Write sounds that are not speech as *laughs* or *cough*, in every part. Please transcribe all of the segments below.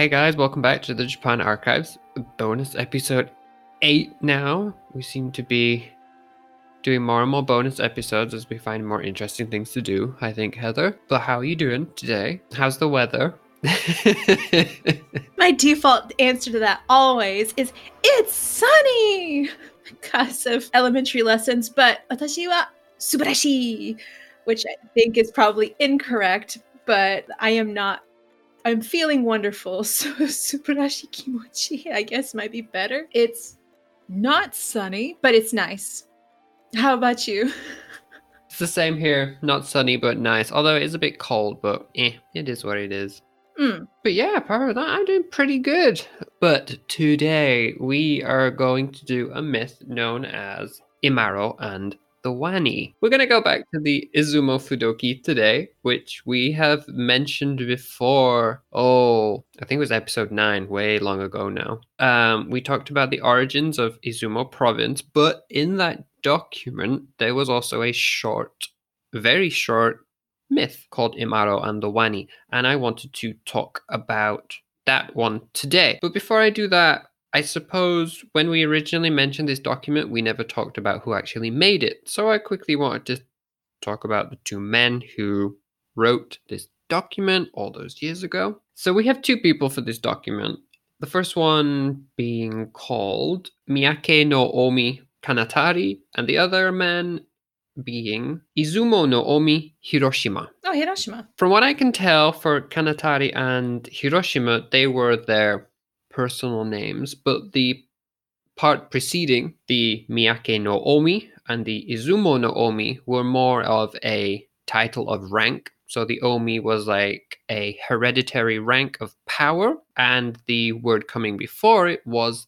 Hey guys, welcome back to the Japan Archives bonus episode 8 now. We seem to be doing more and more bonus episodes as we find more interesting things to do, I think, Heather. But how are you doing today? How's the weather? *laughs* My default answer to that always is it's sunny because of elementary lessons, but watashi wa subarashi, which I think is probably incorrect, but I am not I'm feeling wonderful. *laughs* So subarashi kimochi, I guess might be better. It's not sunny, but it's nice. How about you? it's the same here. Not sunny, but nice. Although it is a bit cold, but eh, it is what it is. Mm. But yeah, apart from that, I'm doing pretty good. But today we are going to do a myth known as Imaro and the Wani. We're going to go back to the Izumo Fudoki today, which we have mentioned before. Oh, I think it was episode 9, way long ago now. Um, we talked about the origins of Izumo province, but in that document, there was also a short, very short myth called Imaro and the Wani, and I wanted to talk about that one today. But before I do that, I suppose when we originally mentioned this document, we never talked about who actually made it. So I quickly wanted to talk about the two men who wrote this document all those years ago. So we have two people for this document. The first one being called Miyake no Omi Kanatari, and the other man being Izumo no Omi Hiroshima. Oh, Hiroshima. From what I can tell, for Kanatari and Hiroshima, they were their personal names, but the part preceding the Miyake no Omi and the Izumo no Omi were more of a title of rank. So the Omi was like a hereditary rank of power, and the word coming before it was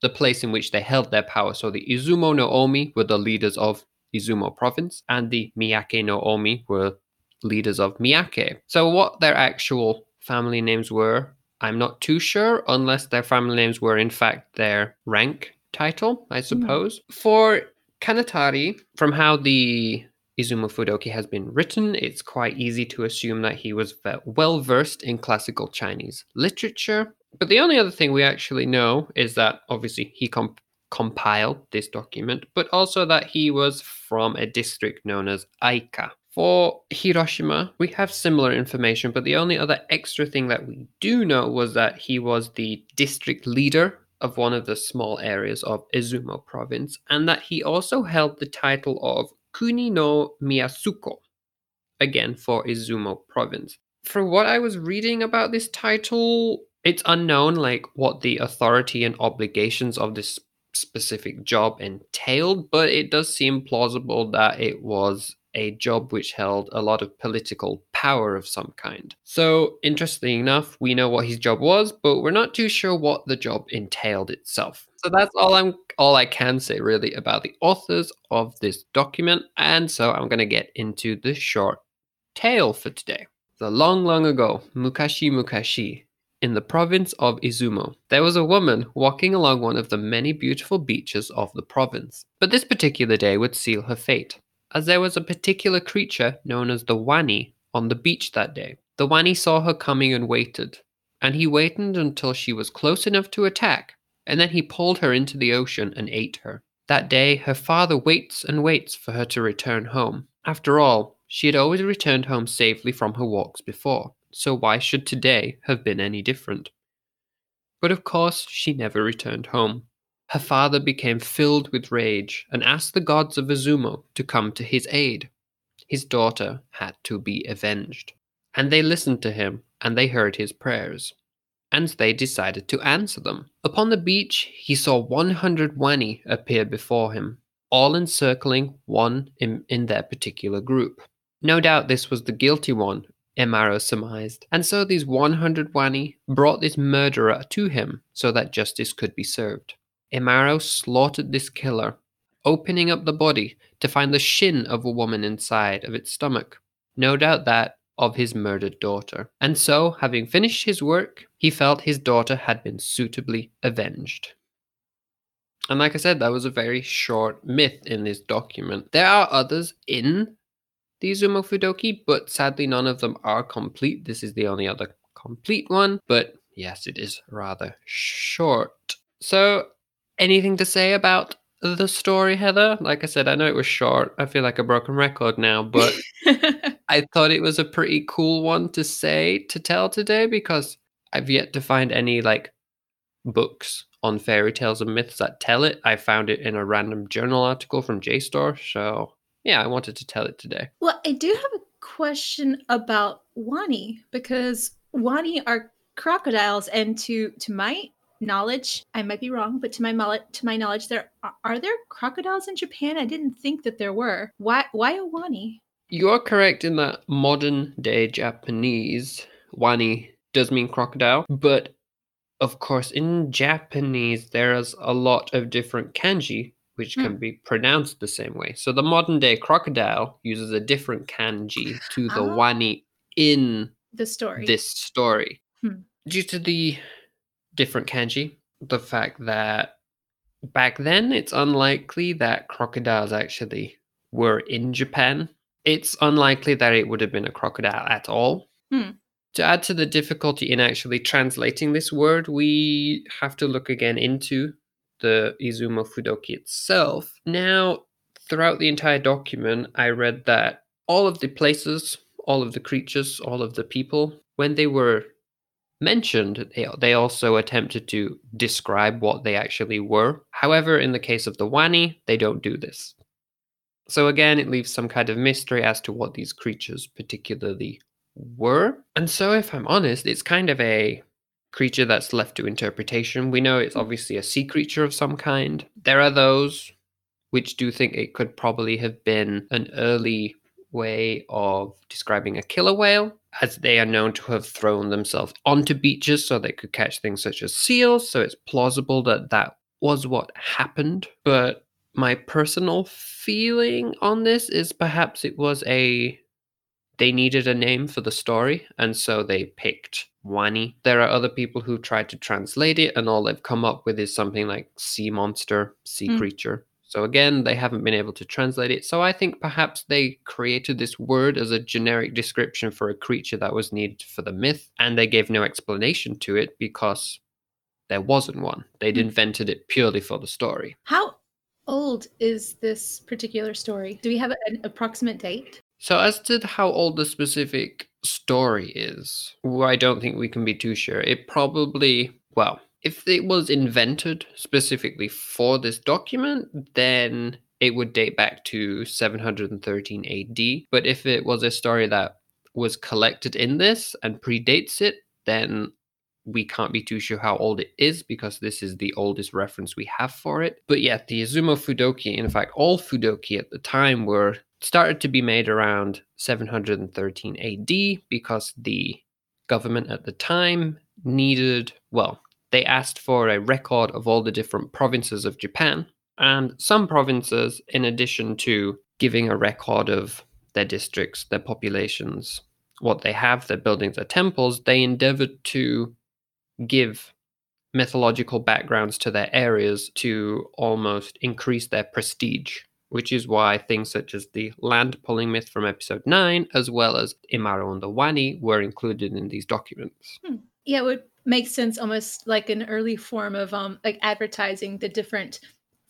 the place in which they held their power. So the Izumo no Omi were the leaders of Izumo province, and the Miyake no Omi were leaders of Miyake. So what their actual family names were I'm not too sure, unless their family names were in fact their rank title, I hmm. suppose. Mm. For Kanatari, from how the Izumo Fudoki has been written, it's quite easy to assume that he was well versed in classical Chinese literature. But the only other thing we actually know is that obviously he comp- compiled this document, but also that he was from a district known as Aika. For Hiroshima, we have similar information, but the only other extra thing that we do know was that he was the district leader of one of the small areas of Izumo province, and that he also held the title of Kuni no Miyatsuko, again for Izumo province. For what I was reading about this title, it's unknown like what the authority and obligations of this specific job entailed, but it does seem plausible that it was a job which held a lot of political power of some kind. So, interestingly enough, we know what his job was, but we're not too sure what the job entailed itself. So that's all I'm all I can say really about the authors of this document, and so I'm going to get into the short tale for today. The long long ago, mukashi mukashi, in the province of Izumo, there was a woman walking along one of the many beautiful beaches of the province. But this particular day would seal her fate as there was a particular creature known as the Wani on the beach that day. The Wani saw her coming and waited, and he waited until she was close enough to attack, and then he pulled her into the ocean and ate her. That day, her father waits and waits for her to return home. After all, she had always returned home safely from her walks before, so why should today have been any different? But of course, she never returned home. Her father became filled with rage and asked the gods of Izumo to come to his aid. His daughter had to be avenged. And they listened to him, and they heard his prayers. And they decided to answer them. Upon the beach, he saw 100 Wani appear before him, all encircling one in, in their particular group. No doubt this was the guilty one, Imaro surmised, and so these 100 Wani brought this murderer to him so that justice could be served. Imaro slaughtered this killer, opening up the body to find the shin of a woman inside of its stomach, no doubt that of his murdered daughter. And so, having finished his work, he felt his daughter had been suitably avenged. And like I said, that was a very short myth in this document. There are others in the Izumo Fudoki, but sadly none of them are complete. This is the only other complete one, but Yes, it is rather short. So, anything to say about the story, Heather? Like I said, I know it was short. I feel like a broken record now, but *laughs* I thought it was a pretty cool one to say to tell today because I've yet to find any like books on fairy tales and myths that tell it. I found it in a random journal article from JSTOR. So, yeah, I wanted to tell it today. well, I do have a question about wani because wani are crocodiles, and to to my knowledge, I might be wrong, but to my mol- to my knowledge, there are, are there crocodiles in Japan. I didn't think that there were. Why why a wani? You're correct in that modern day Japanese wani does mean crocodile, but of course, in Japanese, there's a lot of different kanji which can be pronounced the same way. So the modern day crocodile uses a different kanji to the Ah. wani in The story. this story. Hmm. Due to the different kanji, the fact that back then it's unlikely that crocodiles actually were in Japan. It's unlikely that it would have been a crocodile at all. Hmm. To add to the difficulty in actually translating this word, we have to look again into the Izumo Fudoki itself. Now, throughout the entire document, I read that all of the places, all of the creatures, all of the people, when they were mentioned, they, also attempted to describe what they actually were. However, in the case of the Wani, they don't do this. So again, it leaves some kind of mystery as to what these creatures particularly were. And so, if I'm honest, it's kind of a creature that's left to interpretation. We know it's obviously a sea creature of some kind. There are those which do think it could probably have been an early way of describing a killer whale, as they are known to have thrown themselves onto beaches so they could catch things such as seals. So it's plausible that that was what happened. But my personal feeling on this is perhaps it was a they needed a name for the story, and so they picked Wani. There are other people who tried to translate it, and all they've come up with is something like sea monster, sea Hmm. creature. So again, they haven't been able to translate it. So I think perhaps they created this word as a generic description for a creature that was needed for the myth, and they gave no explanation to it because there wasn't one. They'd Hmm. invented it purely for the story. How old is this particular story? Do we have an approximate date? So, as to how old the specific story is, I don't think we can be too sure. It probably, well, if it was invented specifically for this document, then it would date back to 713 AD. But if it was a story that was collected in this and predates it, then we can't be too sure how old it is because this is the oldest reference we have for it. But yeah, the Izumo Fudoki, in fact, all Fudoki at the time were started to be made around 713 AD because the government at the time needed, well, they asked for a record of all the different provinces of Japan. And some provinces, in addition to giving a record of their districts, their populations, what they have, their buildings, their temples, they endeavored to give mythological backgrounds to their areas to almost increase their prestige, which is why things such as the land pulling myth from episode 9, as well as Imaro and the Wani, were included in these documents. Hmm. Yeah, it would make sense almost like an early form of um like advertising the different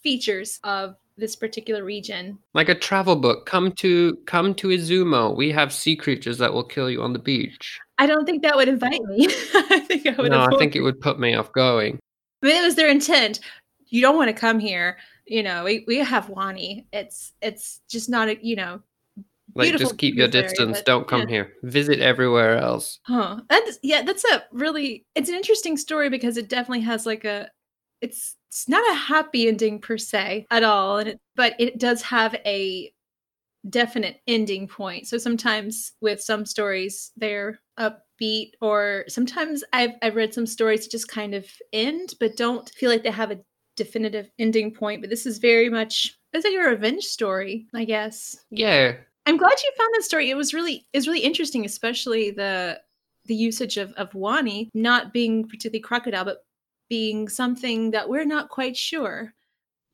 features of this particular region. Like a travel book, come to come to Izumo. We have sea creatures that will kill you on the beach. I don't think that would invite me. *laughs* I think I would No, I think it would put me off going. But it was their intent. You don't want to come here. You know, we, we have Wani. It's it's just not a you know. Like, Beautiful just keep your distance. but, Don't come yeah. here. Visit everywhere else. Huh. That's yeah, that's a really it's an interesting story because it definitely has like a it's it's not a happy ending per se at all. And it but it does have a definite ending point. So sometimes with some stories they're upbeat or sometimes I've I've read some stories that just kind of end but don't feel like they have a definitive ending point. But this is very much it's like a revenge story, I guess. Yeah, I'm glad you found that story. It was really it's really interesting, especially the the usage of, of Wani not being particularly crocodile, but being something that we're not quite sure.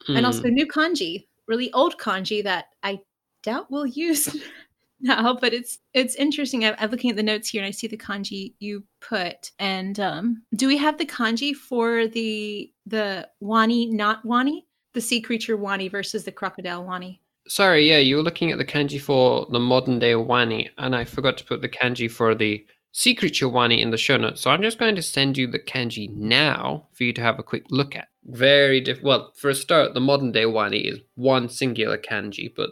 And also Mm. new kanji, really old kanji that I doubt we'll use *laughs* now, but it's it's interesting. I, I'm looking at the notes here and I see the kanji you put. And um, do we have the kanji for the the wani, not wani, the sea creature wani versus the crocodile wani? Sorry, yeah, you were looking at the kanji for the modern day wani, and I forgot to put the kanji for the sea creature wani in the show notes. So I'm just going to send you the kanji now for you to have a quick look at. Very different. Well, for a start, the modern day wani is one singular kanji, but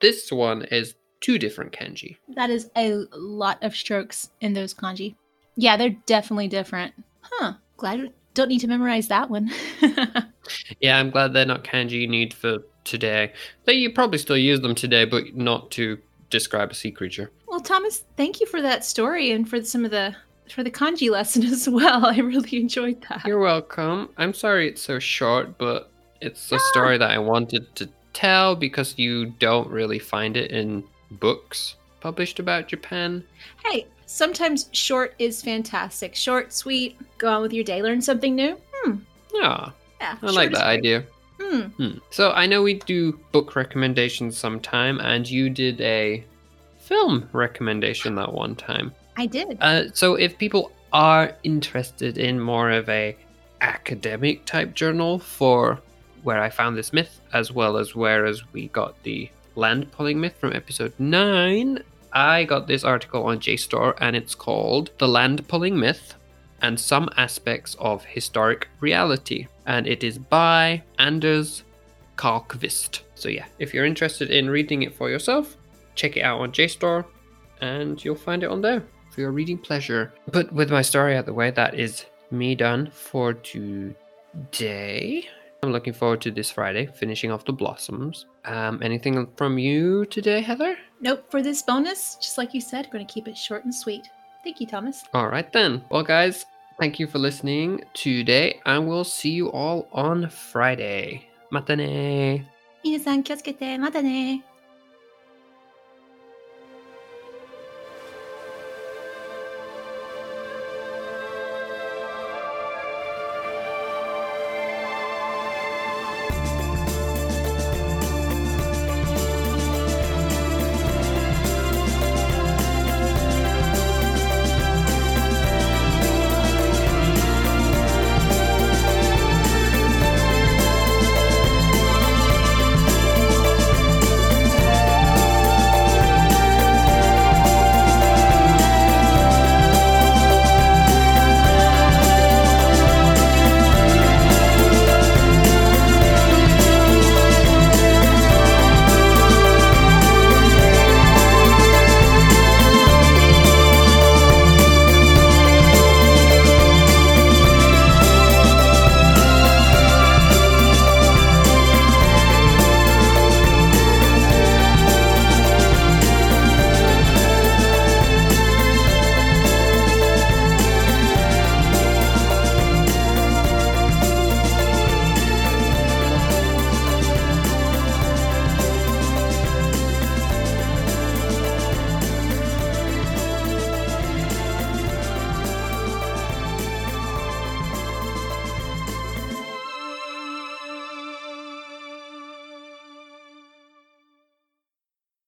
this one is two different kanji. That is a lot of strokes in those kanji. Yeah, they're definitely different. Huh. Glad don't need to memorize that one. *laughs* Yeah, I'm glad they're not kanji you need for today. But you probably still use them today, but not to describe a sea creature. well, Thomas, thank you for that story and for some of the for the kanji lesson *laughs* as well. I really enjoyed that. You're welcome. I'm sorry it's so short, but it's a ah. story that I wanted to tell because you don't really find it in books published about Japan. Hey, sometimes short is fantastic. Short, sweet, go on with your day, learn something new. Hmm. Yeah, Yeah. I like that idea. Hmm. Hmm. So I know we do book recommendations sometime, and you did a film recommendation that one time. I did. Uh, so if people are interested in more of a academic type journal for where I found this myth, as well as whereas we got the land pulling myth from episode nine, I got this article on JSTOR, and it's called "The Land Pulling Myth and Some Aspects of Historic Reality," and it is by Anders Karlqvist. So yeah, if you're interested in reading it for yourself, check it out on JSTOR, and you'll find it on there for your reading pleasure. But with my story out the way, that is me done for today. I'm looking forward to this Friday, finishing off the blossoms. Um, anything from you today, Heather? Nope, for this bonus, just like you said, going to keep it short and sweet. Thank you, Thomas. All right then. Well, guys, thank you for listening today, and we'll see you all on Friday. Matane. 皆さん気をつけて、またね。